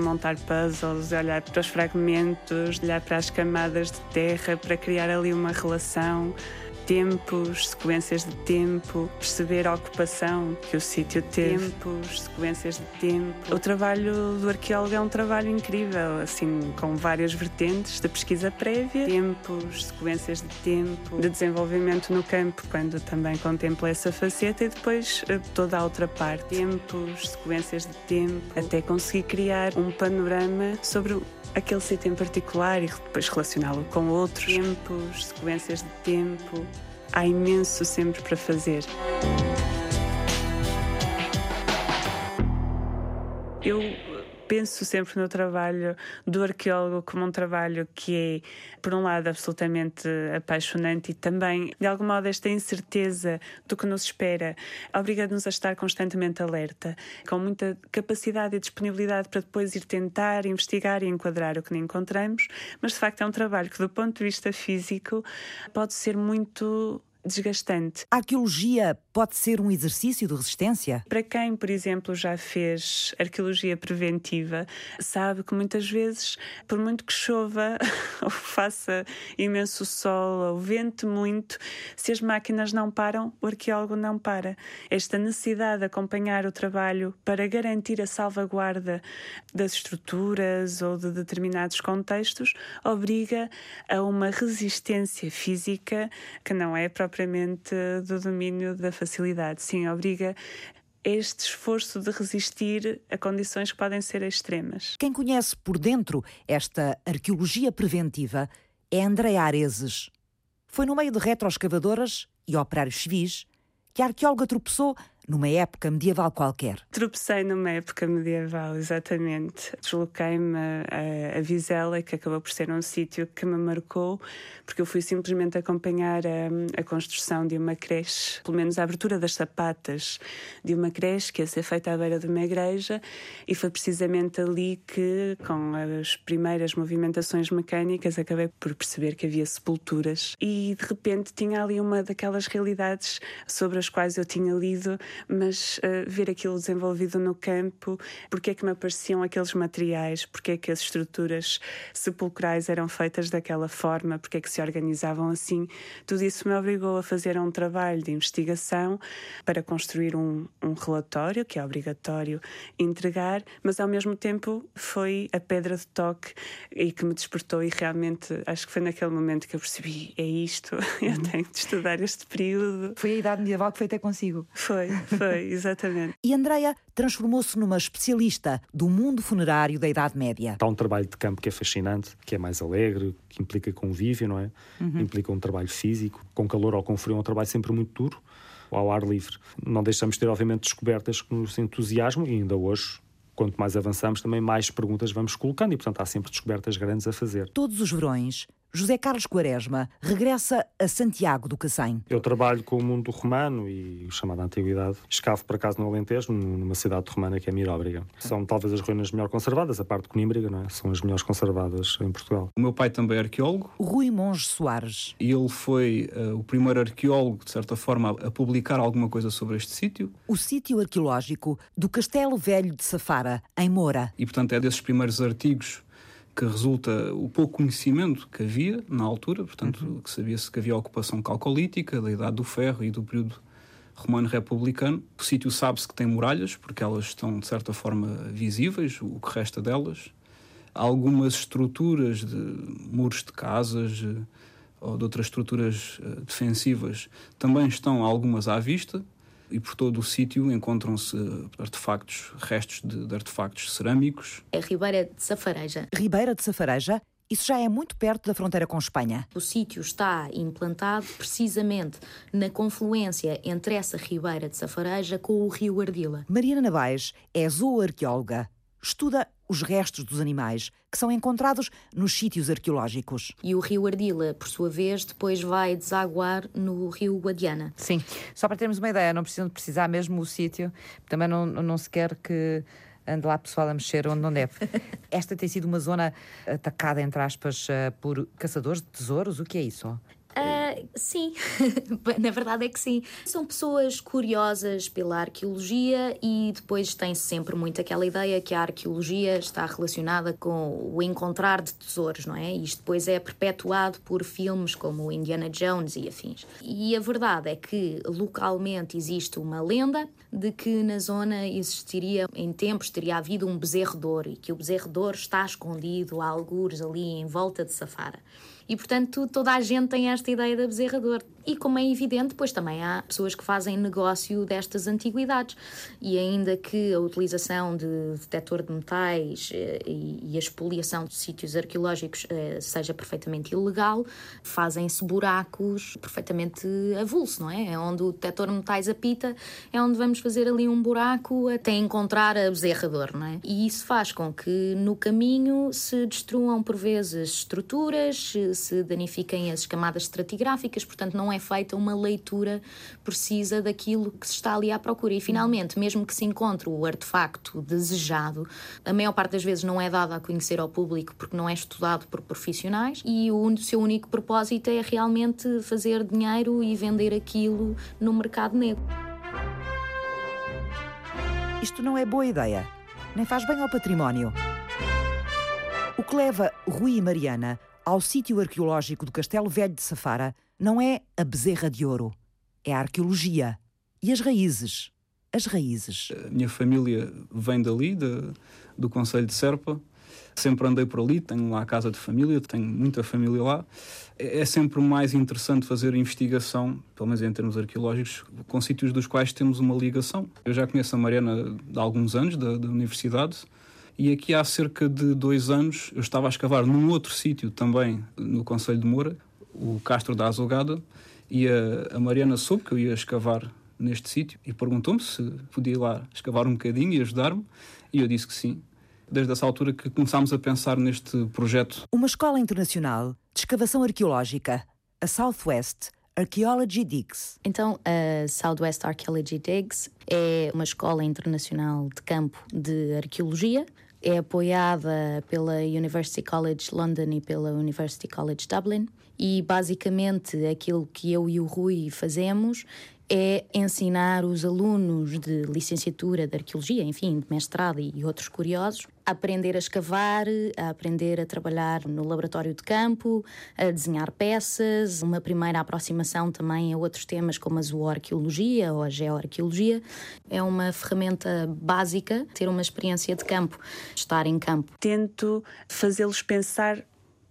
montar puzzles, olhar para os fragmentos, olhar para as camadas de terra para criar ali uma relação tempos, sequências de tempo, perceber a ocupação que o sítio teve, tempos, sequências de tempo. O trabalho do arqueólogo é um trabalho incrível, assim, com várias vertentes de pesquisa prévia, tempos, sequências de tempo, de desenvolvimento no campo, quando também contempla essa faceta, e depois eh, toda a outra parte, tempos, sequências de tempo, até conseguir criar um panorama sobre aquele sítio em particular e depois relacioná-lo com outros. Tempos, sequências de tempo. Há imenso sempre para fazer. Eu penso sempre no trabalho do arqueólogo como um trabalho que é, por um lado, absolutamente apaixonante e também, de algum modo, esta incerteza do que nos espera obriga-nos a estar constantemente alerta, com muita capacidade e disponibilidade para depois ir tentar investigar e enquadrar o que não encontramos, mas de facto é um trabalho que, do ponto de vista físico, pode ser muito desgastante. A arqueologia pode ser um exercício de resistência? Para quem, por exemplo, já fez arqueologia preventiva, sabe que muitas vezes, por muito que chova ou faça imenso sol ou vente muito, se as máquinas não param, o arqueólogo não para. Esta necessidade de acompanhar o trabalho para garantir a salvaguarda das estruturas ou de determinados contextos obriga a uma resistência física que não é própria propriamente do domínio da facilidade. Sim, obriga este esforço de resistir a condições que podem ser extremas. Quem conhece por dentro esta arqueologia preventiva é André Areses. Foi no meio de retroescavadoras e operários civis que a arqueóloga tropeçou numa época medieval qualquer. Tropecei numa época medieval, exatamente. Desloquei-me a, a Vizela, que acabou por ser um sítio que me marcou, porque eu fui simplesmente acompanhar a, a, construção de uma creche, pelo menos a abertura das sapatas de uma creche que ia ser feita à beira de uma igreja, e foi precisamente ali que, com as primeiras movimentações mecânicas, acabei por perceber que havia sepulturas. E de repente tinha ali uma daquelas realidades sobre as quais eu tinha lido mas uh, ver aquilo desenvolvido no campo, porque é que me apareciam aqueles materiais, porque é que as estruturas sepulcrais eram feitas daquela forma, porque é que se organizavam assim, tudo isso me obrigou a fazer um trabalho de investigação para construir um, um relatório que é obrigatório entregar, mas ao mesmo tempo foi a pedra de toque e que me despertou e realmente acho que foi naquele momento que eu percebi, é isto, eu uhum. tenho de estudar este período. Foi a idade medieval que foi até consigo. Foi, foi, exatamente. E Andreia transformou-se numa especialista do mundo funerário da Idade Média. Há um trabalho de campo que é fascinante, que é mais alegre, que implica convívio, não é? Uhum. Implica um trabalho físico, com calor ou com frio, é um trabalho sempre muito duro, ao ar livre. Não deixamos de ter, obviamente, descobertas que nos entusiasmam e ainda hoje quanto mais avançamos, também mais perguntas vamos colocando e, portanto, há sempre descobertas grandes a fazer. Todos os verões, José Carlos Quaresma regressa a Santiago do Cacém. Eu trabalho com o mundo romano e o chamado Antiguidade. Escavo, por acaso, no Alentejo, numa cidade romana que é Miróbriga. São talvez as ruínas melhor conservadas, a parte de Conímbriga, não é? São as melhores conservadas em Portugal. O meu pai também é arqueólogo. Rui Monge Soares. E ele foi uh, o primeiro arqueólogo, de certa forma, a publicar alguma coisa sobre este sítio. O sítio arqueológico do Castelo Velho de Safara, em Moura. E, portanto, é desses primeiros artigos que resulta o pouco conhecimento que havia na altura, portanto, uhum. que sabia-se que havia ocupação calcolítica, da Idade do Ferro e do período romano republicano. O sítio sabe-se que tem muralhas, porque elas estão, de certa forma, visíveis, o que resta delas. Há algumas estruturas de muros de casas eh, ou de outras estruturas eh, defensivas também estão algumas à vista, e por todo o sítio encontram-se artefactos, restos de, de, artefactos cerâmicos. É Ribeira de Safareja. Ribeira de Safareja? Isso já é muito perto da fronteira com Espanha. O sítio está implantado precisamente na confluência entre essa Ribeira de Safareja com o rio Ardila. Mariana Navais é zooarqueóloga. Estuda os restos dos animais que são encontrados nos sítios arqueológicos. E o rio Ardila, por sua vez, depois vai desaguar no rio Guadiana. Sim, só para termos uma ideia, não precisam de precisar mesmo o sítio, também não, não se quer que ande lá pessoal a mexer onde não deve. Esta tem sido uma zona atacada, entre aspas, eh, por caçadores de tesouros. O que é isso? Uh, sim, na verdade é que sim. São pessoas curiosas pela arqueologia e depois tem-se sempre muito aquela ideia que a arqueologia está relacionada com o encontrar de tesouros, não é? Isto depois é perpetuado por filmes como Indiana Jones e afins. E a verdade é que localmente existe uma lenda de que na zona existiria, em tempos, teria havido um bezerro de ouro e que o bezerro de ouro está escondido a algures ali em volta de Safara. E, portanto, toda a gente tem esta ideia da bezerra de ouro. E como é evidente, pois também há pessoas que fazem negócio destas antiguidades. E ainda que a utilização de detector de metais eh, e a expoliação de sítios arqueológicos eh, seja perfeitamente ilegal, fazem-se buracos perfeitamente avulso, não é? É onde o detector de metais apita, é onde vamos fazer ali um buraco até encontrar a bezerra não é? E isso faz com que no caminho se destruam por vezes estruturas, se danifiquem as camadas estratigráficas, portanto não é feita uma leitura precisa daquilo que se está ali à procura. E finalmente, mesmo que se encontre o artefacto desejado, a maior parte das vezes não é dado a conhecer ao público porque não é estudado por profissionais e o seu único propósito é realmente fazer dinheiro e vender aquilo no mercado negro. Isto não é boa ideia, nem faz bem ao património. O que leva Rui e Mariana ao sítio arqueológico do Castelo Velho de Safara não é a bezerra de ouro, é a arqueologia e as raízes. As raízes. A minha família vem dali, de, do Conselho de Serpa. Sempre andei por ali, tenho lá a casa de família, tenho muita família lá. É, é sempre mais interessante fazer investigação, pelo menos em termos arqueológicos, com sítios dos quais temos uma ligação. Eu já conheço a Mariana há alguns anos, da, da universidade, e aqui há cerca de dois anos eu estava a escavar num outro sítio também no Conselho de Moura, o Castro da Azogada, e a, a Mariana soube que eu ia escavar neste sítio e perguntou-me se podia ir lá escavar um bocadinho e ajudar-me, e eu disse que sim. Desde essa altura que começámos a pensar neste projeto. Uma escola internacional de escavação arqueológica, a Southwest Archaeology Digs. Então, a Southwest Archaeology Digs é uma escola internacional de campo de arqueologia é apoiada pela University College London e pela University College Dublin. E basicamente aquilo que eu e o Rui fazemos é ensinar os alunos de licenciatura de arqueologia, enfim, de mestrado e outros curiosos, a aprender a escavar, a aprender a trabalhar no laboratório de campo, a desenhar peças, uma primeira aproximação também a outros temas como a zooarqueologia ou a geoarqueologia. É uma ferramenta básica ter uma experiência de campo, estar em campo. Tento fazê-los pensar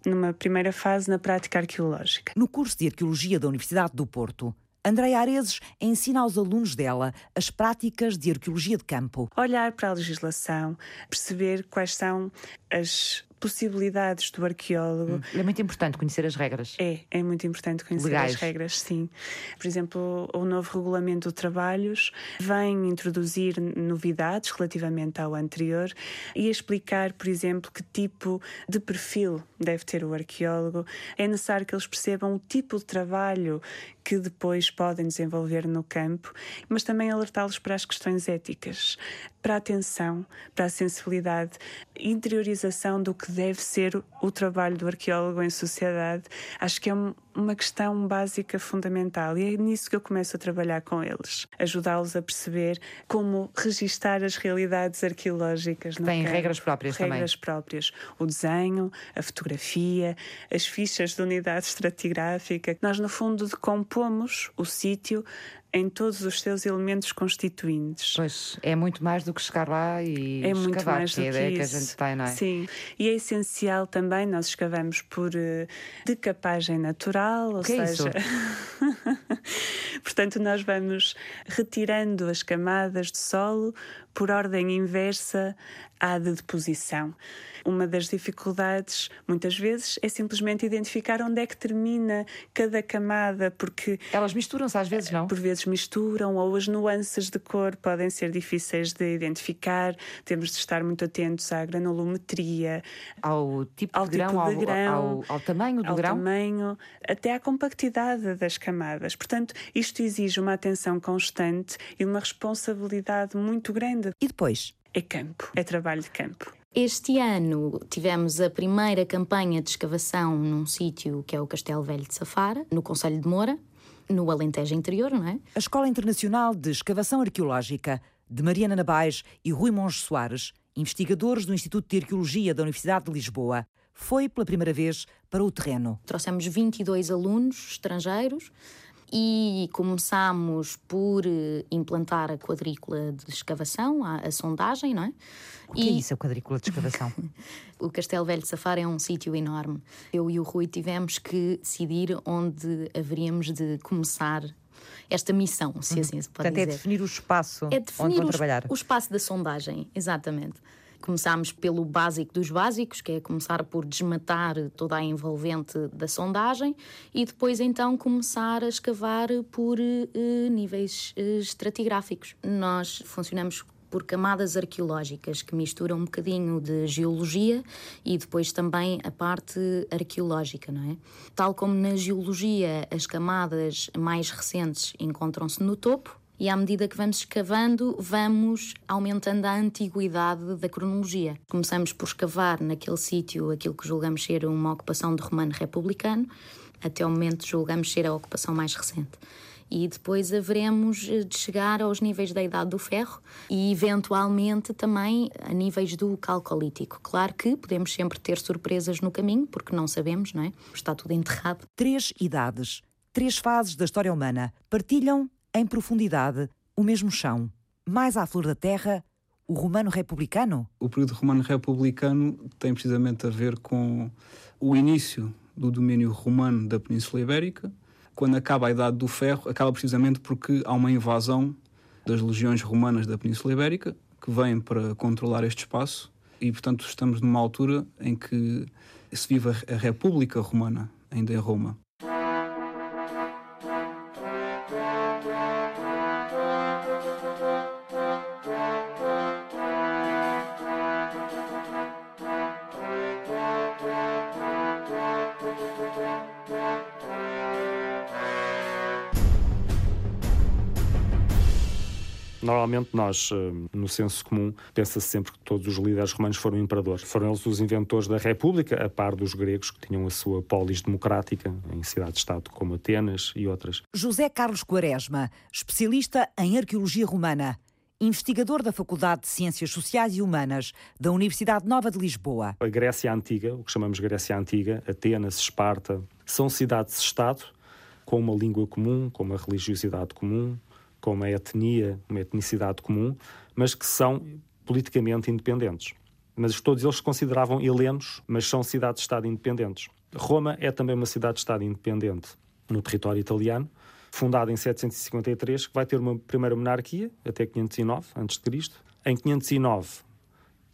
numa primeira fase na prática arqueológica. No curso de Arqueologia da Universidade do Porto, Andréia Areses ensina aos alunos dela as práticas de arqueologia de campo. Olhar para a legislação, perceber quais são as possibilidades do arqueólogo. Hum, é muito importante conhecer as regras. É, é muito importante conhecer Legais. as regras, sim. Por exemplo, o novo regulamento de trabalhos vem introduzir novidades relativamente ao anterior e explicar, por exemplo, que tipo de perfil deve ter o arqueólogo. É necessário que eles percebam o tipo de trabalho que depois podem desenvolver no campo, mas também alertá-los para as questões éticas, para a atenção, para a sensibilidade, interiorização do que deve ser o trabalho do arqueólogo em sociedade. Acho que é uma questão básica fundamental e é nisso que eu começo a trabalhar com eles, ajudá-los a perceber como registar as realidades arqueológicas. Tem regras próprias regras também. Regras próprias, o desenho, a fotografia, as fichas de unidade estratigráfica. Nós no fundo decompomos o sítio em todos os seus elementos constituintes. Pois, é muito mais do que chegar lá e é escavar, muito mais que é do a ideia que, que a gente tem, não é? Sim, e é essencial também, nós escavamos por uh, decapagem natural, ou que é seja... Portanto, nós vamos retirando as camadas de solo por ordem inversa à de deposição. Uma das dificuldades, muitas vezes, é simplesmente identificar onde é que termina cada camada, porque. Elas misturam-se às vezes, não? Por vezes misturam, ou as nuances de cor podem ser difíceis de identificar. Temos de estar muito atentos à granulometria, ao tipo ao de grão, tipo de grão ao, ao, ao, tamanho do ao grão. tamanho, até à compactidade das camadas. Portanto, isto exige uma atenção constante e uma responsabilidade muito grande. E depois? É campo, é trabalho de campo. Este ano tivemos a primeira campanha de escavação num sítio que é o Castelo Velho de Safara, no Conselho de Moura, no Alentejo Interior, não é? A Escola Internacional de Escavação Arqueológica de Mariana Nabais e Rui Monge Soares, investigadores do Instituto de Arqueologia da Universidade de Lisboa, foi pela primeira vez para o terreno. Trouxemos 22 alunos estrangeiros e começámos por eh, implantar a quadrícula de escavação, a, a sondagem, não é? O que é e... é isso, a quadrícula de escavação? o Castelo Velho de Safar é um sítio enorme. Eu e o Rui tivemos que decidir onde haveríamos de começar esta missão, se uhum. assim se pode Portanto, dizer. é definir o espaço é definir onde vão o, trabalhar. O espaço da sondagem, exatamente. Começámos pelo básico dos básicos, que é começar por desmatar toda a envolvente da sondagem e depois então começar a escavar por uh, níveis uh, estratigráficos. Nós funcionamos por camadas arqueológicas que misturam um bocadinho de geologia e depois também a parte arqueológica, não é? Tal como na geologia as camadas mais recentes encontram-se no topo, e à medida que vamos escavando, vamos aumentando a antiguidade da cronologia. Começamos por escavar naquele sítio aquilo que julgamos ser uma ocupação de romano republicano, até o momento julgamos ser a ocupação mais recente. E depois haveremos de chegar aos níveis da Idade do Ferro e, eventualmente, também a níveis do Calcolítico. Claro que podemos sempre ter surpresas no caminho, porque não sabemos, não é? Está tudo enterrado. Três idades, três fases da história humana partilham em profundidade, o mesmo chão. Mais à flor da terra, o romano republicano? O período romano republicano tem precisamente a ver com o início do domínio romano da Península Ibérica. Quando acaba a Idade do Ferro, acaba precisamente porque há uma invasão das legiões romanas da Península Ibérica que vêm para controlar este espaço e, portanto, estamos numa altura em que se vive a República Romana, ainda em Roma. Normalmente nós, eh, no senso comum, pensa-se sempre que todos os líderes romanos foram imperadores. Foram eles os inventores da República, a par dos gregos que tinham a sua polis democrática em cidades-estado como Atenas e outras. José Carlos Quaresma, especialista em arqueologia romana investigador da Faculdade de Ciências Sociais e Humanas da Universidade Nova de Lisboa. A Grécia Antiga, o que chamamos Grécia Antiga, Atenas, Esparta, são cidades-estado com uma língua comum, com uma religiosidade comum, com uma etnia, uma etnicidade comum, mas que são politicamente independentes. Mas todos eles se consideravam helenos, mas são cidades-estado independentes. Roma é também uma cidade-estado independente no território italiano, fundada em 753, que vai ter uma primeira monarquia até 509 a.C. Em 509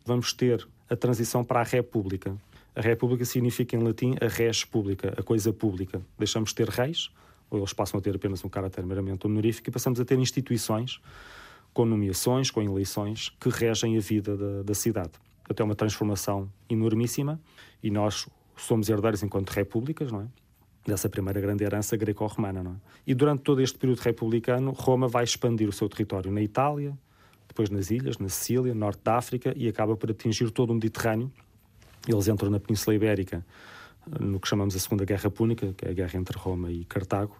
vamos ter a transição para a República. A República significa em latim a res pública, a coisa pública. Deixamos de ter reis, eles passam a ter apenas um caráter meramente honorífico e passamos a ter instituições com nomeações, com eleições, que regem a vida da, da cidade. Até uma transformação enormíssima e nós somos herdeiros enquanto repúblicas, não é? Dessa primeira grande herança greco-romana, não é? E durante todo este período republicano, Roma vai expandir o seu território na Itália, depois nas ilhas, na Sicília, norte da África e acaba por atingir todo o Mediterrâneo. Eles entram na Península Ibérica no que chamamos a Segunda Guerra Púnica, que é a guerra entre Roma e Cartago,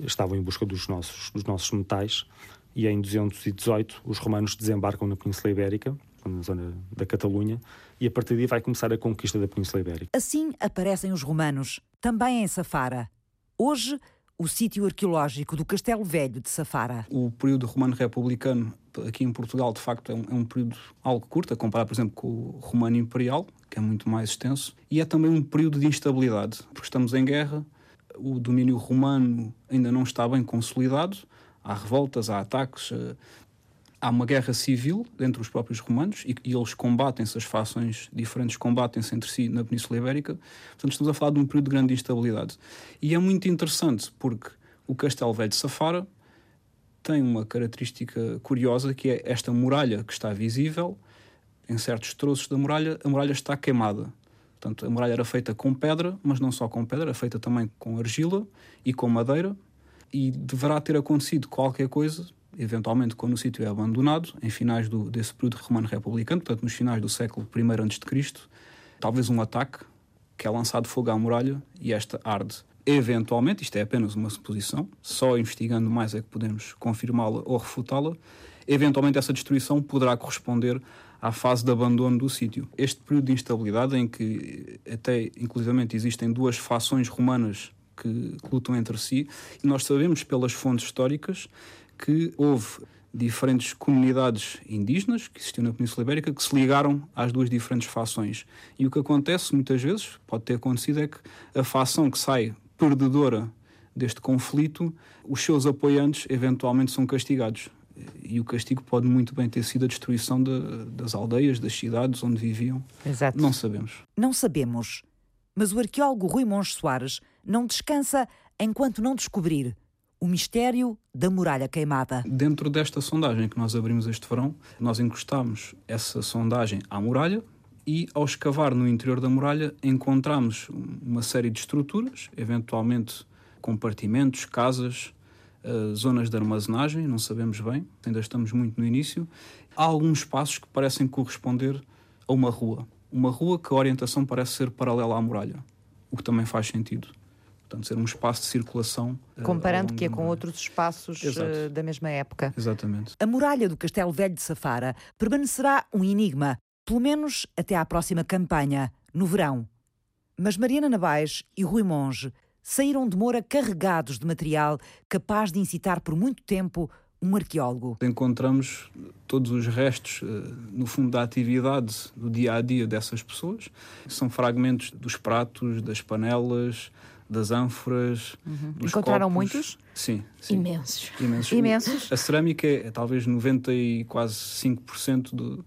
estavam em busca dos nossos, dos nossos metais e em 218 os romanos desembarcam na Península Ibérica, na zona da Catalunha, e a partir daí vai começar a conquista da Península Ibérica. Assim aparecem os romanos, também em Safara. Hoje, o sítio arqueológico do Castelo Velho de Safara. O período romano republicano aqui em Portugal, de facto, é um, é um período algo curto, a comparar, por exemplo, com o romano imperial, que é muito mais extenso, e é também um período de instabilidade, porque estamos em guerra, o domínio romano ainda não está bem consolidado, há revoltas, há ataques, eh, há uma guerra civil entre os próprios romanos e, e eles combatem-se, as fações diferentes combatem-se entre si na Península Ibérica. Portanto, estamos a falar de um período de grande instabilidade. E é muito interessante porque o Castelo Velho de Safara tem uma característica curiosa que é esta muralha que está visível, em certos troços da muralha, a muralha está queimada. Portanto, a muralha era feita com pedra, mas não só com pedra, era feita também com argila e com madeira, e deverá ter acontecido qualquer coisa eventualmente quando o sítio é abandonado, em finais do, desse período romano-republicano, portanto nos finais do século I a.C., talvez um ataque que é lançado fogo à muralha e esta arde. Eventualmente, isto é apenas uma suposição, só investigando mais é que podemos confirmá-la ou refutá-la, eventualmente essa destruição poderá corresponder à fase de abandono do sítio. Este período de instabilidade, em que até inclusivamente existem duas fações romanas que lutam entre si, e nós sabemos pelas fontes históricas que houve diferentes comunidades indígenas que existiam na Península Ibérica que se ligaram às duas diferentes fações. E o que acontece muitas vezes, pode ter acontecido, é que a fação que sai perdedora deste conflito, os seus apoiantes eventualmente são castigados. E o castigo pode muito bem ter sido a destruição de, das aldeias, das cidades onde viviam. Exato. Não sabemos. Não sabemos. Mas o arqueólogo Rui Monge Soares não descansa enquanto não descobrir o mistério da muralha queimada. Dentro desta sondagem que nós abrimos este verão, nós encostamos essa sondagem à muralha e, ao escavar no interior da muralha, encontramos uma série de estruturas, eventualmente compartimentos, casas, uh, zonas de armazenagem, não sabemos bem, ainda estamos muito no início. Há alguns espaços que parecem corresponder a uma rua. Uma rua que a orientação parece ser paralela à muralha, o que também faz sentido portanto, ser um espaço de circulação. Eh, Comparando que é com outros espaços uh, da mesma época. Exatamente. A muralha do Castelo Velho de Safara permanecerá um enigma, pelo menos até à próxima campanha, no verão. Mas Mariana Nabais e Rui Monge saíram de Moura carregados de material capaz de incitar por muito tempo um arqueólogo. Encontramos todos os restos, eh, no fundo, da atividade do dia a dia dessas pessoas. São fragmentos dos pratos, das panelas, das ânforas. Uhum. Dos Encontraram copos. muitos? Sim, sim. Imensos. Imensos. Imensos. A cerâmica é, é talvez 90 e quase 5% do,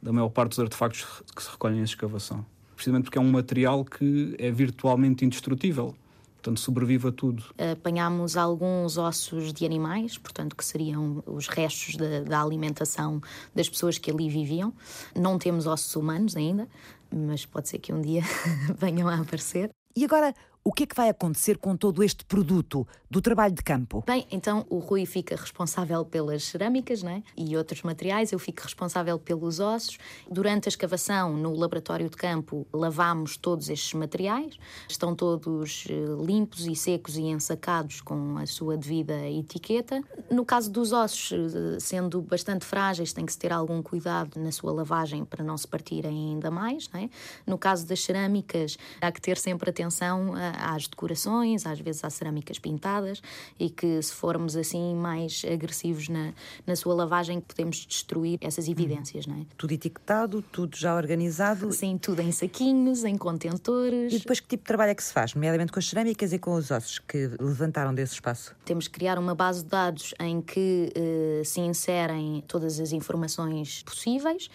da maior parte dos artefactos que se recolhem em escavação. Precisamente porque é um material que é virtualmente indestrutível portanto sobrevive a tudo. Apanhámos alguns ossos de animais, portanto que seriam os restos da alimentação das pessoas que ali viviam. Não temos ossos humanos ainda, mas pode ser que um dia venham a aparecer. E agora, o que é que vai acontecer com todo este produto do trabalho de campo? Bem, então o Rui fica responsável pelas cerâmicas né? e outros materiais, eu fico responsável pelos ossos. Durante a escavação no laboratório de campo, lavamos todos estes materiais, estão todos eh, limpos e secos e ensacados com a sua devida etiqueta. No caso dos ossos, eh, sendo bastante frágeis, tem que se ter algum cuidado na sua lavagem para não se partirem ainda mais. Né? No caso das cerâmicas, há que ter sempre atenção a às decorações, às vezes às cerâmicas pintadas, e que se formos assim mais agressivos na, na sua lavagem, podemos destruir essas evidências, não é? Tudo etiquetado, tudo já organizado? Sim, tudo em saquinhos, em contentores. E depois que tipo de trabalho é que se faz, nomeadamente com as cerâmicas e com os ossos que levantaram desse espaço? Temos que criar uma base de dados em que uh, se inserem todas as informações possíveis.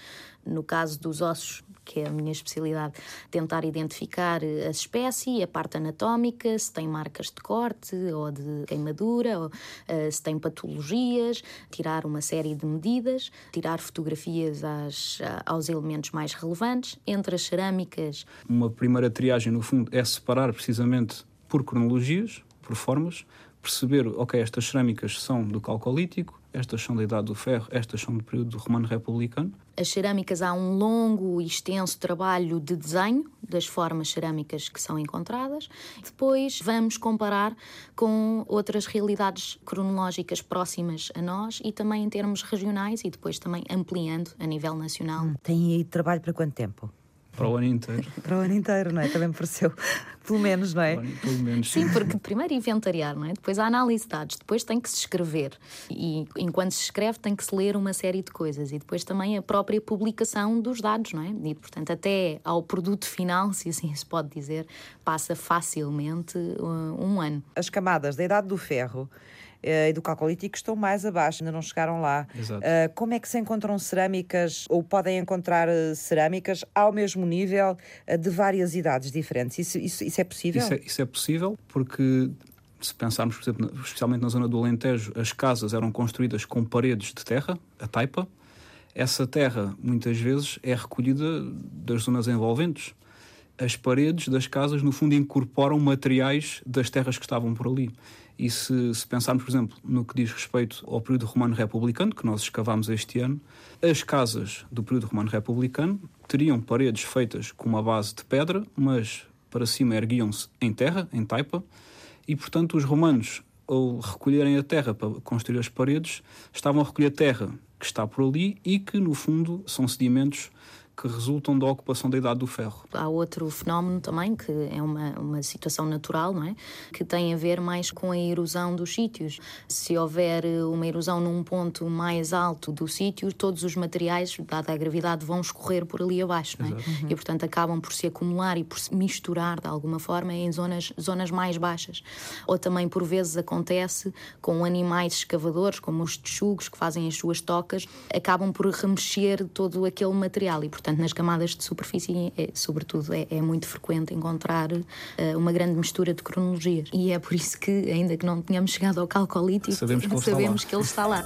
No caso dos ossos, que é a minha especialidade, tentar identificar a espécie, a parte anatómica, se tem marcas de corte ou de queimadura, ou, uh, se tem patologias, tirar uma série de medidas, tirar fotografias às, aos elementos mais relevantes. Entre as cerâmicas. Uma primeira triagem, no fundo, é separar precisamente por cronologias, por formas, perceber, ok, estas cerâmicas são do calcolítico, estas são da Idade do Ferro, estas são do período romano republicano. As cerâmicas há um longo e extenso trabalho de desenho das formas cerâmicas que são encontradas. Depois vamos comparar com outras realidades cronológicas próximas a nós e também em termos regionais e depois também ampliando a nível nacional. Hum, tem aí trabalho para quanto tempo? Para o ano inteiro. Para o ano inteiro, não é? Também me pareceu. Pelo menos, não é? Pelo menos. Sim, porque primeiro inventariar, não é? Depois a análise de dados, depois tem que se escrever. E enquanto se escreve, tem que se ler uma série de coisas. E depois também a própria publicação dos dados, não é? E, portanto, até ao produto final, se assim se pode dizer, passa facilmente uh, um ano. As camadas da Idade do Ferro e do calcolítico estão mais abaixo, ainda não chegaram lá. Exato. Uh, como é que se encontram cerâmicas ou podem encontrar uh, cerâmicas ao mesmo nível de várias idades diferentes? Isso, isso, isso é possível? Isso é, isso é possível porque se pensarmos, por exemplo, especialmente na zona do Alentejo, as casas eram construídas com paredes de terra, a taipa. Essa terra, muitas vezes, é recolhida das zonas envolventes as paredes das casas, no fundo, incorporam materiais das terras que estavam por ali. E se, se, pensarmos, por exemplo, no que diz respeito ao período romano republicano, que nós escavámos este ano, as casas do período romano republicano teriam paredes feitas com uma base de pedra, mas para cima erguiam-se em terra, em taipa, e portanto os romanos, ao recolherem a terra para construir as paredes, estavam a recolher terra que está por ali e que, no fundo, são sedimentos que resultam da ocupação da Idade do Ferro. Há outro fenómeno também, que é uma, uma situação natural, não é? Que tem a ver mais com a erosão dos sítios. Se houver uma erosão num ponto mais alto do sítio, todos os materiais, dada a gravidade, vão escorrer por ali abaixo, não é? Uhum. E, portanto, acabam por se acumular e por se misturar, de alguma forma, em zonas, zonas mais baixas. Ou também, por vezes, acontece com animais escavadores, como os texugos, que fazem as suas tocas, acabam por remexer todo aquele material e, portanto, Portanto, nas camadas de superfície, é, sobretudo, é, é, muito frequente encontrar uh, uma grande mistura de cronologias. E é por isso que, ainda que não tenhamos chegado ao calcolítico, sabemos que ele, sabemos está, que ele está lá.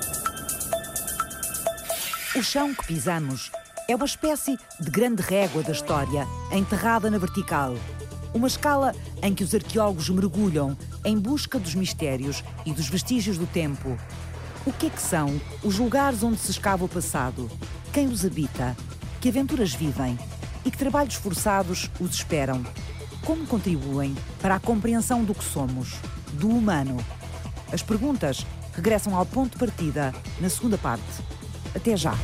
O chão que pisamos é uma espécie de grande régua da história, enterrada na vertical. Uma escala em que os arqueólogos mergulham em busca dos mistérios e dos vestígios do tempo. O que é que são os lugares onde se escava o passado? Quem os habita? Que aventuras vivem e que trabalhos forçados os esperam? Como contribuem para a compreensão do que somos, do humano? As perguntas regressam ao ponto de partida na segunda parte. Até já!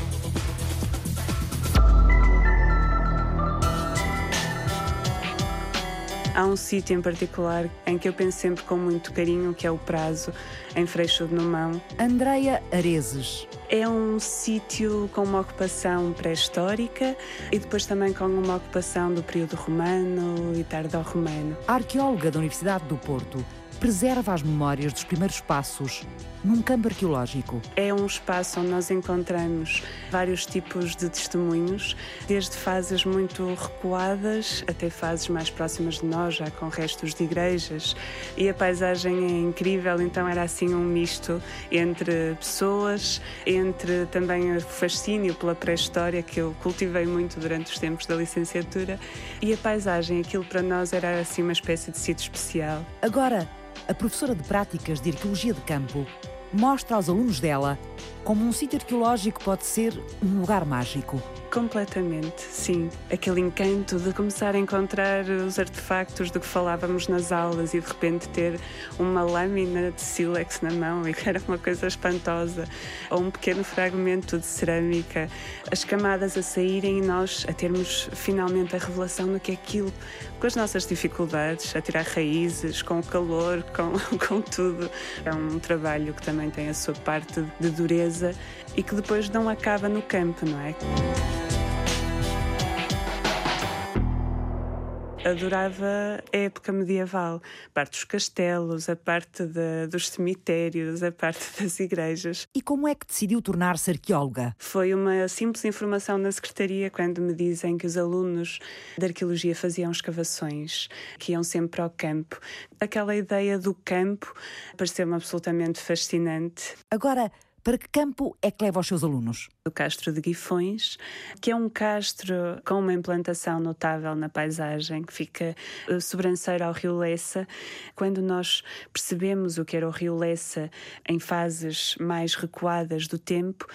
Há um sítio em particular em que eu penso sempre com muito carinho, que é o Prazo, em Freixo de Numão. Andreia Arezes. É um sítio com uma ocupação pré-histórica e depois também com uma ocupação do período romano e tardo-romano. Arqueóloga da Universidade do Porto preserva as memórias dos primeiros passos num campo arqueológico. É um espaço onde nós encontramos vários tipos de testemunhos, desde fases muito recuadas até fases mais próximas de nós, já com restos de igrejas. E a paisagem é incrível, então era assim um misto entre pessoas, entre também o fascínio pela pré-história que eu cultivei muito durante os tempos da licenciatura e a paisagem, aquilo para nós era assim uma espécie de sítio especial. Agora, a professora de práticas de arqueologia de campo mostra aos alunos dela como um sítio arqueológico pode ser um lugar mágico. Completamente, sim. Aquele encanto de começar a encontrar os artefactos do que falávamos nas aulas e de repente ter uma lâmina de sílex na mão e que era uma coisa espantosa, ou um pequeno fragmento de cerâmica, as camadas a saírem e nós a termos finalmente a revelação do que é aquilo, com as nossas dificuldades, a tirar raízes, com o calor, com, com tudo. É um trabalho que também tem a sua parte de dureza e que depois não acaba no campo, não é? adorava a época medieval, a parte dos castelos, a parte de, dos cemitérios, a parte das igrejas. E como é que decidiu tornar-se arqueóloga? Foi uma simples informação na secretaria quando me dizem que os alunos de arqueologia faziam escavações, que iam sempre ao campo. Aquela ideia do campo pareceu-me absolutamente fascinante. Agora, para que campo é que leva os seus alunos? O Castro de Guifões, que é um castro com uma implantação notável na paisagem, que fica eh, sobranceiro ao Rio Lessa. Quando nós percebemos o que era o Rio Lessa em fases mais recuadas do tempo,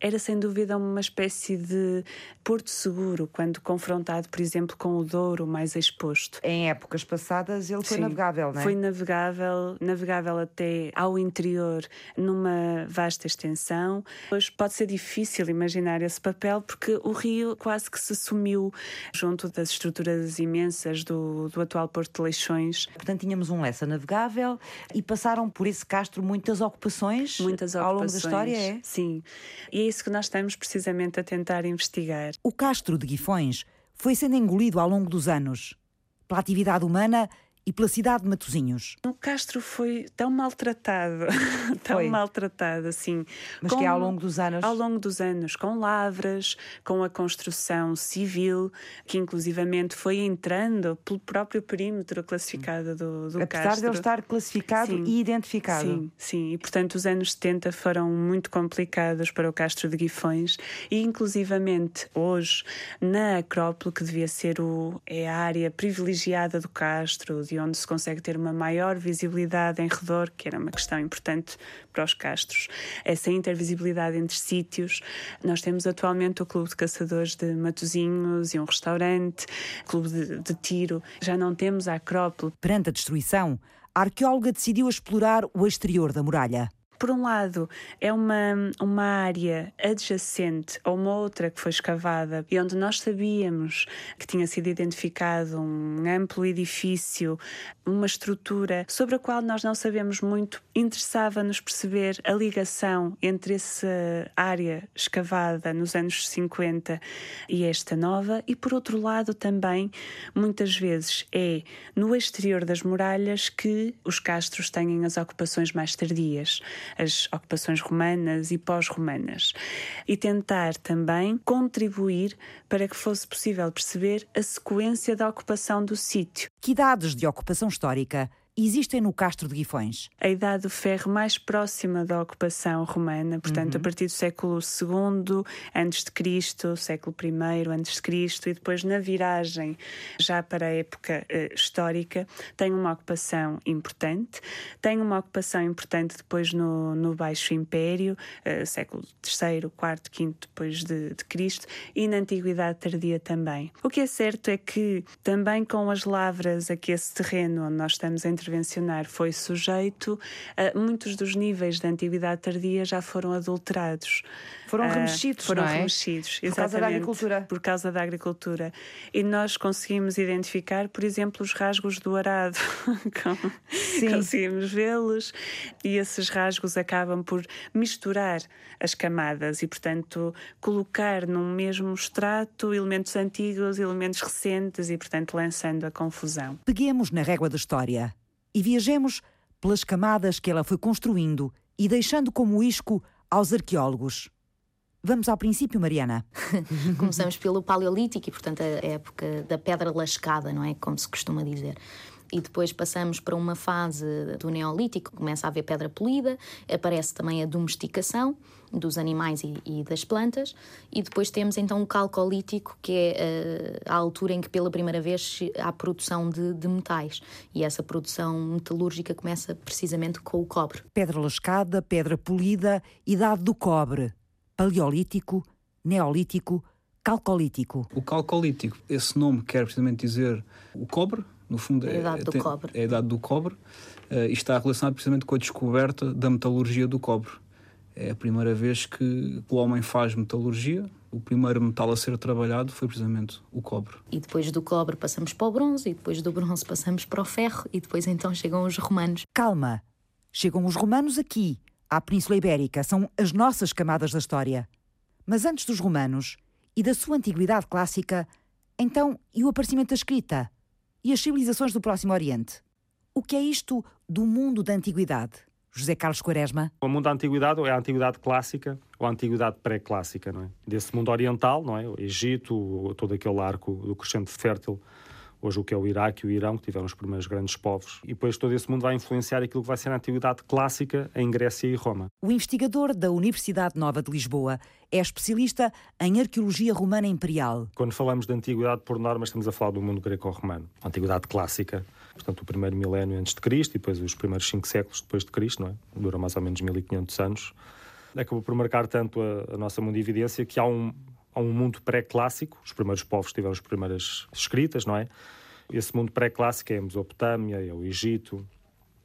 era sem dúvida uma espécie de porto seguro quando confrontado, por exemplo, com o Douro mais exposto. Em épocas passadas ele foi Sim, navegável, não é? Foi navegável, navegável até ao interior numa vasta extensão. Hoje pode ser difícil imaginar esse papel porque o rio quase que se sumiu junto das estruturas imensas do, do atual Porto de Leixões. Portanto, tínhamos um Lessa navegável e passaram por esse castro muitas ocupações, muitas ocupações ao longo da história, é? Sim. E isso que nós estamos precisamente a tentar investigar. O castro de Guifões foi sendo engolido ao longo dos anos pela atividade humana e pela cidade de Matosinhos. O Castro foi tão maltratado, tão foi. maltratado, assim. Mas com, que ao longo dos anos? Ao longo dos anos, com lavras, com a construção civil, que inclusivamente foi entrando pelo próprio perímetro classificado do, do Apesar Castro. de ele estar classificado sim, e identificado. Sim, sim. E, portanto, os anos 70 foram muito complicados para o Castro de Guifões e, inclusivamente, hoje, na Acrópole, que devia ser o, é a área privilegiada do Castro, de onde se consegue ter uma maior visibilidade em redor, que era uma questão importante para os castros. Essa intervisibilidade entre sítios. Nós temos atualmente o Clube de Caçadores de Matozinhos e um restaurante, Clube de, de Tiro. Já não temos a Acrópole. Perante a destruição, a arqueóloga decidiu explorar o exterior da muralha por um lado, é uma, uma área adjacente a uma outra que foi escavada e onde nós sabíamos que tinha sido identificado um amplo edifício, uma estrutura sobre a qual nós não sabemos muito. Interessava-nos perceber a ligação entre essa área escavada nos anos 50 e esta nova, e por outro lado, também, muitas vezes, é no exterior das muralhas que os castros têm as ocupações mais tardias as ocupações romanas e pós-romanas, e tentar também contribuir para que fosse possível perceber a sequência da ocupação do sítio. Que idades de ocupação histórica existem no Castro de Guifões? A idade do ferro mais próxima da ocupação romana, portanto, uhum. a partir do século II antes de Cristo, século I antes de Cristo, e depois na viragem já para a época uh, histórica, tem uma ocupação importante. Tem uma ocupação importante depois no, no Baixo Império, uh, século III, IV, V depois de, de Cristo, e na Antiguidade Tardia também. O que é certo é que também com as lavras a que esse terreno onde nós estamos entre intervencionar foi sujeito, uh, muitos dos níveis da antiguidade tardia já foram adulterados. Foram uh, remexidos, Foram é? remexidos, por causa da agricultura. Por causa da agricultura. E nós conseguimos identificar, por exemplo, os rasgos do arado. conseguimos vê-los e esses rasgos acabam por misturar as camadas e, portanto, colocar num mesmo extrato elementos antigos, elementos recentes e, portanto, lançando a confusão. Peguemos na régua da história e viajemos pelas camadas que ela foi construindo e deixando como isco aos arqueólogos. Vamos ao princípio, Mariana. Começamos pelo Paleolítico e, portanto, a época da pedra lascada, não é? Como se costuma dizer e depois passamos para uma fase do Neolítico, começa a haver pedra polida, aparece também a domesticação dos animais e, e das plantas, e depois temos então o Calcolítico, que é uh, a altura em que pela primeira vez há produção de, de metais, e essa produção metalúrgica começa precisamente com o cobre. Pedra lascada, pedra polida, idade do cobre, paleolítico, neolítico, calcolítico. O calcolítico, esse nome quer precisamente dizer o cobre, no fundo é, a idade do tem, cobre. É a idade do cobre uh, e está relacionado precisamente com a descoberta da metalurgia do cobre. É a primeira vez que o homem faz metalurgia. O primeiro metal a ser trabalhado foi precisamente o cobre. E depois do cobre passamos para o bronze, e depois do bronze passamos para o ferro, e depois então chegam os romanos. Calma! Chegam os romanos aqui, à Península Ibérica. São as nossas camadas da história. Mas antes dos romanos e da sua antiguidade clássica, então, e o aparecimento da escrita? e as civilizações do Próximo Oriente. O que é isto do mundo da antiguidade? José Carlos Quaresma. O mundo da antiguidade é a antiguidade clássica ou a antiguidade pré-clássica, não é? Desse mundo oriental, não é? O Egito, todo aquele arco do crescente fértil hoje o que é o Iraque e o Irão, que tiveram os primeiros grandes povos. E depois todo esse mundo vai influenciar aquilo que vai ser a antiguidade clássica em Grécia e Roma. O investigador da Universidade Nova de Lisboa é especialista em arqueologia romana imperial. Quando falamos de antiguidade, por norma, estamos a falar do mundo greco-romano. Antiguidade clássica, portanto, o primeiro milénio antes de Cristo e depois os primeiros cinco séculos depois de Cristo, não é? Dura mais ou menos 1500 anos. Acabou por marcar tanto a, a nossa mundividência que há um, a um mundo pré-clássico. Os primeiros povos tiveram as primeiras escritas, não é? Esse mundo pré-clássico é a Mesopotâmia, é o Egito,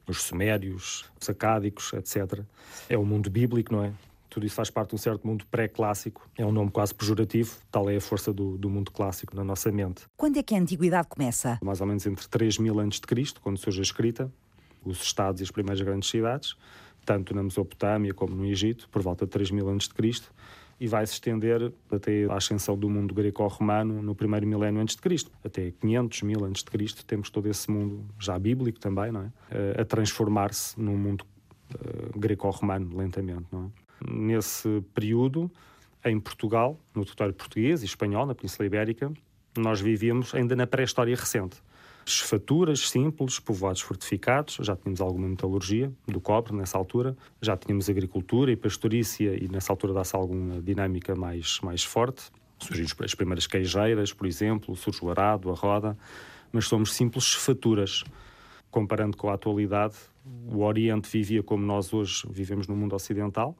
os Sumérios, os Acádicos, etc. É o mundo bíblico, não é? Tudo isso faz parte de um certo mundo pré-clássico. É um nome quase pejorativo, tal é a força do, do, mundo clássico na nossa mente. Quando é que a antiguidade começa? Mais ou menos entre 3 mil a.C., quando surge a escrita, os estados e as primeiras grandes cidades, tanto na Mesopotâmia como no Egito, por volta de 3 mil a.C., e vai se estender até a ascensão do mundo greco-romano no primeiro milénio antes de Cristo, até 500 mil antes de Cristo, temos todo esse mundo já bíblico também, não é? Eh, a transformar-se num mundo uh, greco-romano lentamente, não é? Nesse período, em Portugal, no território português e espanhol, na Península Ibérica, nós vivíamos ainda na pré-história recente. Esfaturas simples, povoados fortificados, já tínhamos alguma metalurgia do cobre nessa altura, já tínhamos agricultura e pastorícia e nessa altura dá-se alguma dinâmica mais, mais forte. Surgiram as primeiras queijeiras, por exemplo, surge o arado, a roda, mas somos simples esfaturas. Comparando com a atualidade, o Oriente vivia como nós hoje vivemos no mundo ocidental,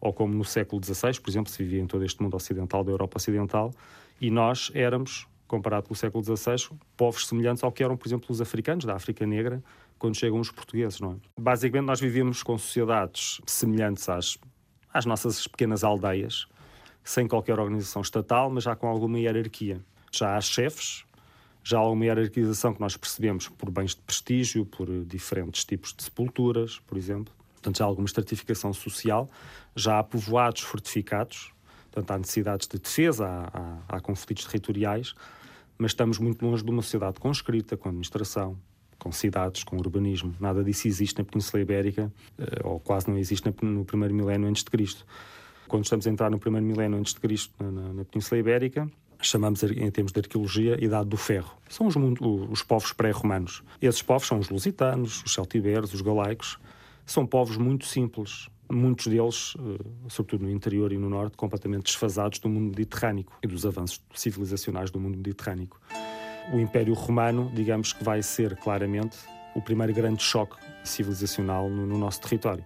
ou como no século XVI, por exemplo, se vivia em todo este mundo ocidental, da Europa Ocidental, e nós éramos comparado com o século XVI, povos semelhantes ao que eram, por exemplo, os africanos da África Negra, quando chegam os portugueses, não é? Basicamente, nós vivíamos com sociedades semelhantes às, às nossas pequenas aldeias, sem qualquer organização estatal, mas já com alguma hierarquia. Já há chefes, já há uma hierarquização que nós percebemos por bens de prestígio, por diferentes tipos de sepulturas, por exemplo. Portanto, já há alguma estratificação social, já há povoados fortificados, portanto, há necessidades de defesa, há, há, há conflitos territoriais, mas estamos muito longe de uma sociedade com escrita, com administração, com cidades, com urbanismo. Nada disso existe na Península Ibérica, eh, ou quase não existe no primeiro milénio antes de Cristo. Quando estamos a entrar no primeiro milénio antes de Cristo na, na Península Ibérica, chamamos em termos de arqueologia Idade do Ferro. São os, os povos pré-romanos. Esses povos são os lusitanos, os celtiberos, os galaicos. São povos muito simples, muitos deles, eh, sobretudo no interior e no norte, completamente desfasados do mundo mediterrâneo e dos avanços civilizacionais do mundo mediterrâneo. O Império Romano, digamos que vai ser claramente o primeiro grande choque civilizacional no, no nosso território.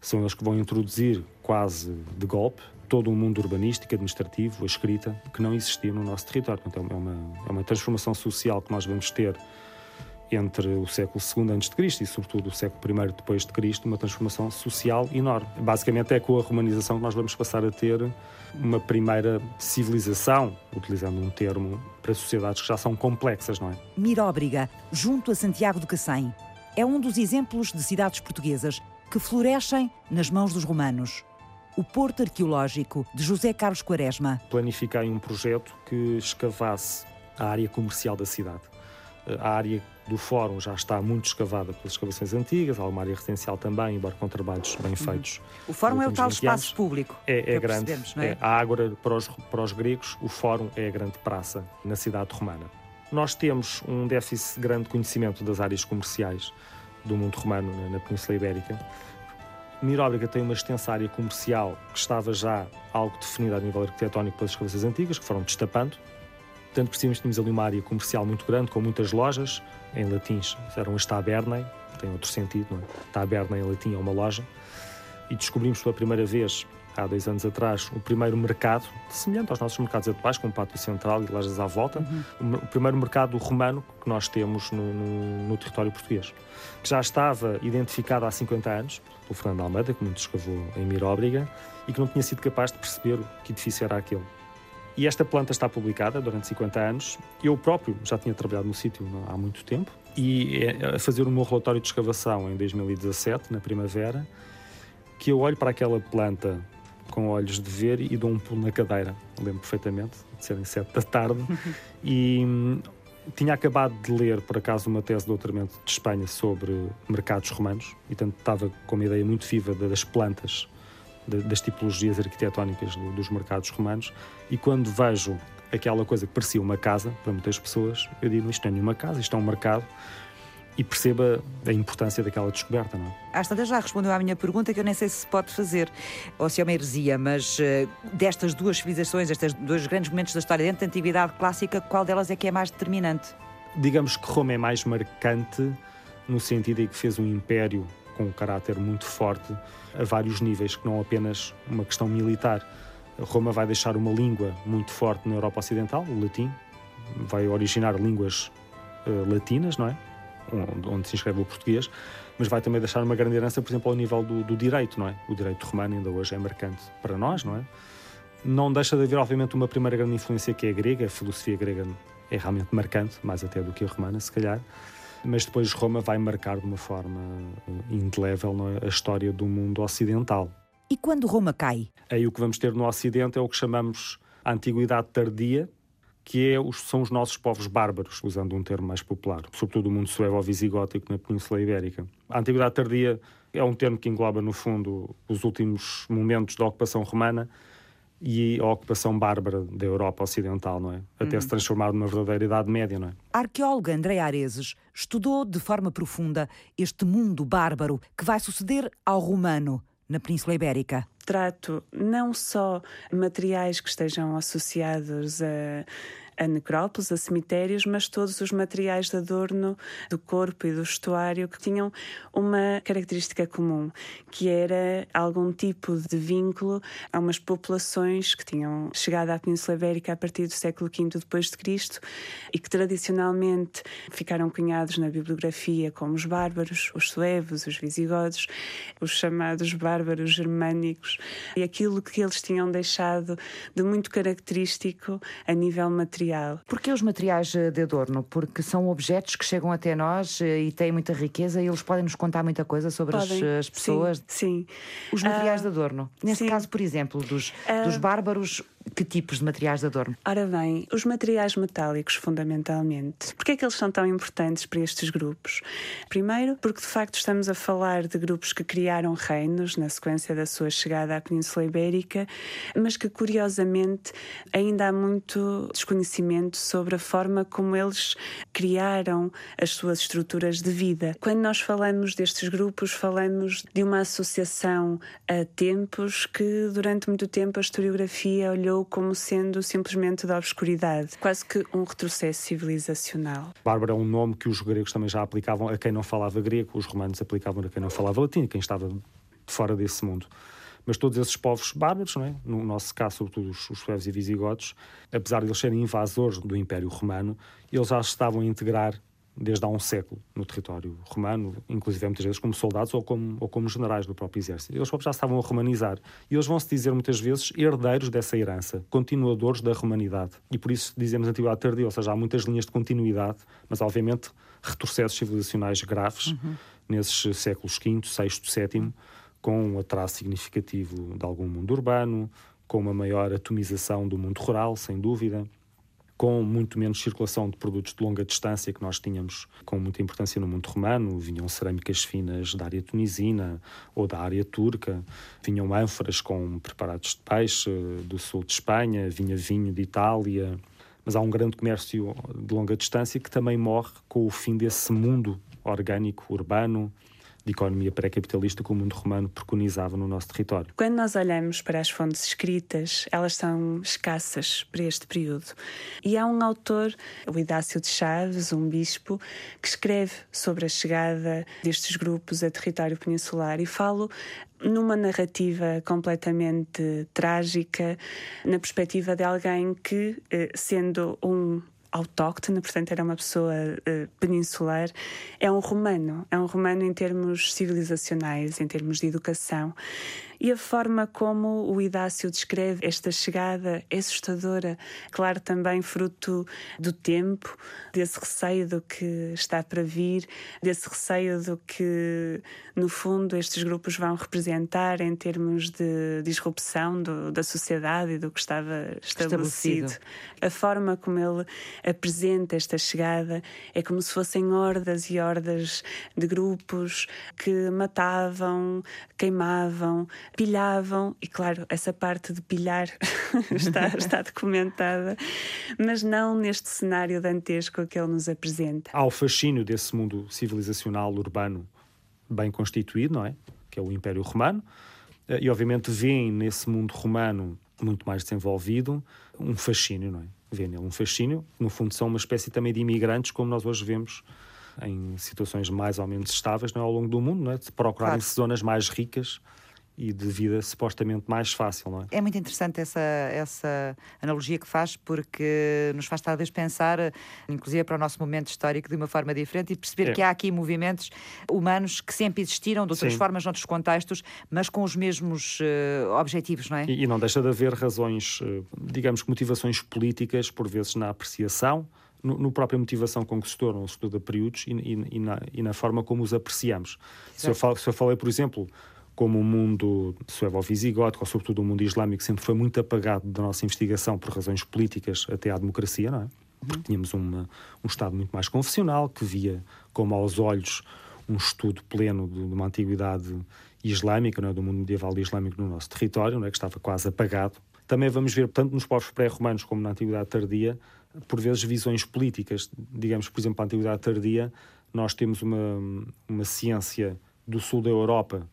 São eles que vão introduzir, quase de golpe, todo um mundo urbanístico, administrativo, a escrita, que não existia no nosso território. Então, é uma, é uma transformação social que nós vamos ter entre o século II a.C. e, sobretudo, o século I depois de Cristo, uma transformação social enorme. Basicamente é com a romanização que nós vamos passar a ter uma primeira civilização, utilizando um termo para sociedades que já são complexas, não é? Miróbriga, junto a Santiago do Cacém, é um dos exemplos de cidades portuguesas que florescem nas mãos dos romanos. O Porto Arqueológico de José Carlos Quaresma. Planifiquei um projeto que escavasse a área comercial da cidade. A área do fórum já está muito escavada pelas escavações antigas, há uma área residencial também, embora com trabalhos bem uhum. feitos. O fórum é o tal espaço anos. público. É, é grande. É? É, a Ágora, para os, para os gregos, o fórum é a grande praça na cidade romana. Nós temos um déficit grande de conhecimento das áreas comerciais do mundo romano na, na Península Ibérica. Miróbriga tem uma extensa área comercial que estava já algo definida a nível arquitetónico pelas escavações antigas, que foram destapando, Portanto, percebemos que tínhamos ali uma área comercial muito grande, com muitas lojas, em latins eram as tabernae, tem outro sentido, não é? Taberna em latim é uma loja. E descobrimos pela primeira vez, há dois anos atrás, o primeiro mercado, semelhante aos nossos mercados atuais, com um pátio central e lojas à volta, uhum. o primeiro mercado romano que nós temos no, no, no, território português, que já estava identificado há 50 anos, pelo Fernando Almeida, que muito escavou em Miróbriga, e que não tinha sido capaz de perceber que edifício era aquele. E esta planta está publicada durante 50 anos. Eu próprio já tinha trabalhado no sítio há muito tempo e é a fazer o meu relatório de escavação em 2017, na primavera, que eu olho para aquela planta com olhos de ver e dou um pulo na cadeira. lembro perfeitamente, de serem sete da tarde. e hum, tinha acabado de ler, por acaso, uma tese de doutoramento de Espanha sobre mercados romanos e, portanto, estava com uma ideia muito viva das plantas das tipologias arquitetónicas dos mercados romanos e quando vejo aquela coisa que parecia uma casa para muitas pessoas, eu digo isto não é nenhuma casa, isto é um mercado e perceba a importância daquela descoberta, não é? Às tantas já respondeu à minha pergunta que eu nem sei se se pode fazer, ou se é uma heresia, mas uh, destas duas civilizações, estes dois grandes momentos da história dentro da Antiguidade Clássica, qual delas é que é mais determinante? Digamos que Roma é mais marcante no sentido em que fez um império com um caráter muito forte a vários níveis, que não apenas uma questão militar. Roma vai deixar uma língua muito forte na Europa Ocidental, o latim, vai originar línguas uh, latinas, não é? Onde, onde, se inscreve o português, mas vai também deixar uma grande herança, por exemplo, ao nível do, do, direito, não é? O direito romano ainda hoje é marcante para nós, não é? Não deixa de haver, obviamente, uma primeira grande influência que é a grega, a filosofia grega é realmente marcante, mais até do que a romana, se calhar mas depois Roma vai marcar de uma forma indelével é? a história do mundo ocidental. E quando Roma cai? Aí o que vamos ter no Ocidente é o que chamamos a Antiguidade Tardia, que é os, são os nossos povos bárbaros, usando um termo mais popular, sobretudo o mundo suevo-visigótico na Península Ibérica. A Antiguidade Tardia é um termo que engloba, no fundo, os últimos momentos da ocupação romana e a ocupação bárbara da Europa Ocidental, não é? Até se transformar numa verdadeira Idade Média, não é? A arqueóloga Andréa Areses estudou de forma profunda este mundo bárbaro que vai suceder ao romano na Península Ibérica trato não só materiais que estejam associados a a necrópolis, a cemitérios, mas todos os materiais de adorno do corpo e do estuário que tinham uma característica comum, que era algum tipo de vínculo a umas populações que tinham chegado à Península Ibérica a partir do século V depois de Cristo e que tradicionalmente ficaram cunhados na bibliografia como os bárbaros, os suevos, os visigodos, os chamados bárbaros germânicos. E aquilo que eles tinham deixado de muito característico a nível material material. Porquê os materiais eh, de adorno? Porque são objetos que chegam até nós eh, e têm muita riqueza e eles podem nos contar muita coisa sobre as, eh, as, pessoas. Sim. sim. Os materiais uh, de adorno. Neste sim. caso, por exemplo, dos, uh, dos bárbaros, que tipos de materiais de adorno? Ora bem, os materiais metálicos, fundamentalmente. Porquê é que eles são tão importantes para estes grupos? Primeiro, porque de facto estamos a falar de grupos que criaram reinos na sequência da sua chegada à Península Ibérica, mas que curiosamente ainda há muito desconhecimento sobre a forma como eles criaram as suas estruturas de vida. Quando nós falamos destes grupos, falamos de uma associação a tempos que durante muito tempo a historiografia olhou como sendo simplesmente da obscuridade, quase que um retrocesso civilizacional. Bárbara é um nome que os gregos também já aplicavam a quem não falava grego, os romanos aplicavam a quem não falava latim, quem estava fora desse mundo. Mas todos esses povos bárbaros, não é? no nosso caso, sobretudo os, os suevos e visigodos, apesar de eles serem invasores do Império Romano, eles já estavam a integrar desde há um século no território romano, inclusive muitas vezes como soldados ou como, ou como generais do próprio exército. Eles já estavam a romanizar e eles vão se dizer muitas vezes herdeiros dessa herança, continuadores da romanidade. E por isso dizemos antiguidade tardia, ou seja, há muitas linhas de continuidade, mas obviamente retrocessos civilizacionais graves uhum. nesses séculos V, VI, VII, com um atraso significativo de algum mundo urbano, com uma maior atomização do mundo rural, sem dúvida com muito menos circulação de produtos de longa distância que nós tínhamos com muita importância no mundo romano. Vinham cerâmicas finas da área tunisina ou da área turca, vinham ânforas com preparados de peixe do sul de Espanha, vinha vinho de Itália. Mas há um grande comércio de longa distância que também morre com o fim desse mundo orgânico, urbano, de economia pré-capitalista que o mundo romano preconizava no nosso território. Quando nós olhamos para as fontes escritas, elas são escassas para este período. E há um autor, o Idácio de Chaves, um bispo, que escreve sobre a chegada destes grupos a território peninsular e falo numa narrativa completamente trágica, na perspectiva de alguém que, eh, sendo um autóctone, portanto era uma pessoa uh, peninsular, é um romano, é um romano em termos civilizacionais, em termos de educação. E a forma como o Idácio descreve esta chegada é assustadora. Claro, também fruto do tempo, desse receio do que está para vir, desse receio do que, no fundo, estes grupos vão representar em termos de disrupção do, da sociedade e do que estava estabelecido. estabelecido. A forma como ele apresenta esta chegada é como se fossem hordas e hordas de grupos que matavam, queimavam, pilhavam, e claro, essa parte de pilhar está, está documentada, mas não neste cenário dantesco que ele nos apresenta. Há o fascínio desse mundo civilizacional urbano bem constituído, não é? Que é o Império Romano, eh, e obviamente vêem nesse mundo romano muito mais desenvolvido um fascínio, não é? Vêem nele um fascínio, no fundo são uma espécie também de imigrantes, como nós hoje vemos em situações mais ou menos estáveis não é? ao longo do mundo, não é? de procurarem-se claro. zonas mais ricas e de vida supostamente mais fácil, não é? É muito interessante essa, essa analogia que faz, porque nos faz talvez pensar, inclusive para o nosso momento histórico, de uma forma diferente e perceber é. que há aqui movimentos humanos que sempre existiram, de outras Sim. formas, noutros contextos, mas com os mesmos uh, objetivos, não é? E, e não deixa de haver razões, uh, digamos que motivações políticas, por vezes na apreciação, no, no própria motivação com que se tornam, estuda períodos e, e, e, na, e, na, forma como os apreciamos. Se eu, fal, se eu falei, por exemplo, como o mundo suevo-visigótico, ou sobretudo o mundo islâmico, sempre foi muito apagado da nossa investigação por razões políticas até à democracia, não é? Porque tínhamos uma, um Estado muito mais confessional, que via como aos olhos um estudo pleno de, de uma antiguidade islâmica, não é? do mundo medieval islâmico no nosso território, não é? que estava quase apagado. Também vamos ver, tanto nos povos pré-romanos como na antiguidade tardia, por vezes visões políticas. Digamos, por exemplo, na antiguidade tardia, nós temos uma, uma ciência do sul da Europa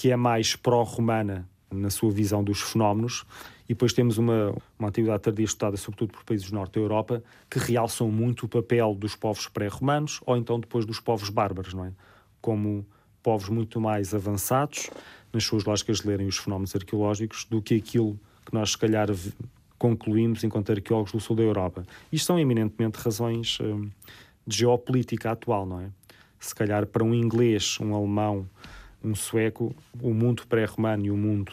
que é mais pró-romana na sua visão dos fenómenos, e depois temos uma, uma antiguidade tardia estudada sobretudo por países do norte da Europa que realçam muito o papel dos povos pré-romanos ou então depois dos povos bárbaros, não é? Como povos muito mais avançados nas suas lógicas de lerem os fenómenos arqueológicos do que aquilo que nós, se calhar, concluímos enquanto arqueólogos do sul da Europa. Isto são eminentemente razões hum, de geopolítica atual, não é? Se calhar para um inglês, um alemão, um sueco, o mundo pré-romano e o mundo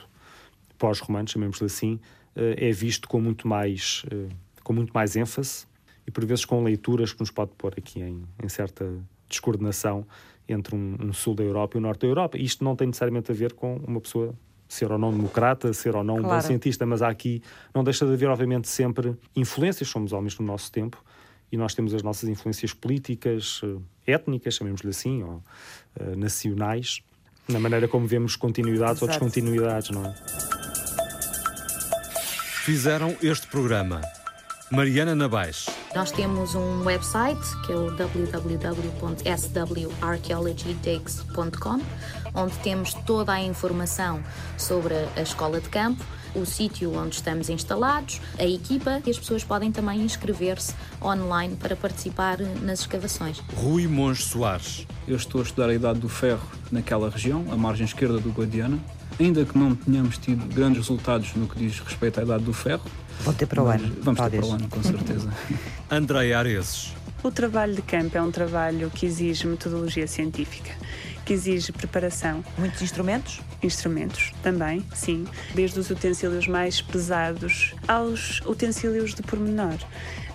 pós-romano, chamemos-lhe assim, eh, é visto com muito mais eh, com muito mais ênfase e por vezes com leituras que nos pode pôr aqui em, em certa descoordenação entre um, um, sul da Europa e o norte da Europa. Isto não tem necessariamente a ver com uma pessoa ser ou não democrata, ser ou não claro. um bom cientista, mas há aqui não deixa de haver, obviamente, sempre influências. Somos homens no nosso tempo e nós temos as nossas influências políticas, eh, étnicas, chamemos-lhe assim, ou uh, nacionais, na maneira como vemos continuidades Exato. ou descontinuidades, não é? Fizeram este programa Mariana Nabais. Nós temos um website que é o www.swarchaeologytakes.com, onde temos toda a informação sobre a escola de campo, o sítio onde estamos instalados, a equipa e as pessoas podem também inscrever-se online para participar nas escavações. Rui Monge Soares. Eu estou a estudar a Idade do Ferro naquela região, a margem esquerda do Guadiana. Ainda que não tenhamos tido grandes resultados no que diz respeito à Idade do Ferro, Vão ter para o ano. Vamos ter para o ano, com certeza. Andrei Areses. O trabalho de campo é um trabalho que exige metodologia científica, que exige preparação. Muitos instrumentos? Instrumentos também, sim. Desde os utensílios mais pesados aos utensílios de pormenor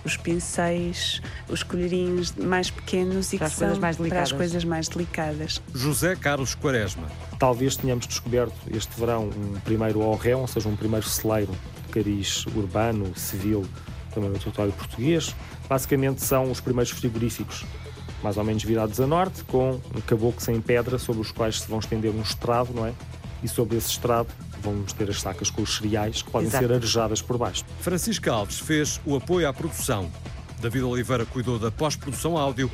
os pincéis, os colherinhos mais pequenos e para que são para as coisas mais delicadas. José Carlos Quaresma. Talvez tenhamos descoberto este verão um primeiro orréu, ou seja, um primeiro celeiro cariz urbano, civil, também no território português. Basicamente são os primeiros frigoríficos, mais ou menos virados a norte, com um caboclo sem pedra sobre os quais se vão estender um estrado, não é? E sobre esse estrado vamos ter as sacas com os cereais que podem Exato. ser arejadas por baixo. Francisco Alves fez o apoio à produção. David Oliveira cuidou da pós-produção áudio.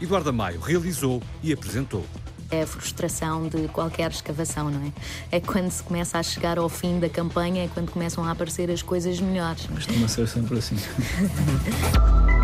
Eduardo Maio realizou e apresentou é a frustração de qualquer escavação, não é? É quando se começa a chegar ao fim da campanha, é quando começam a aparecer as coisas melhores. Costuma ser sempre assim.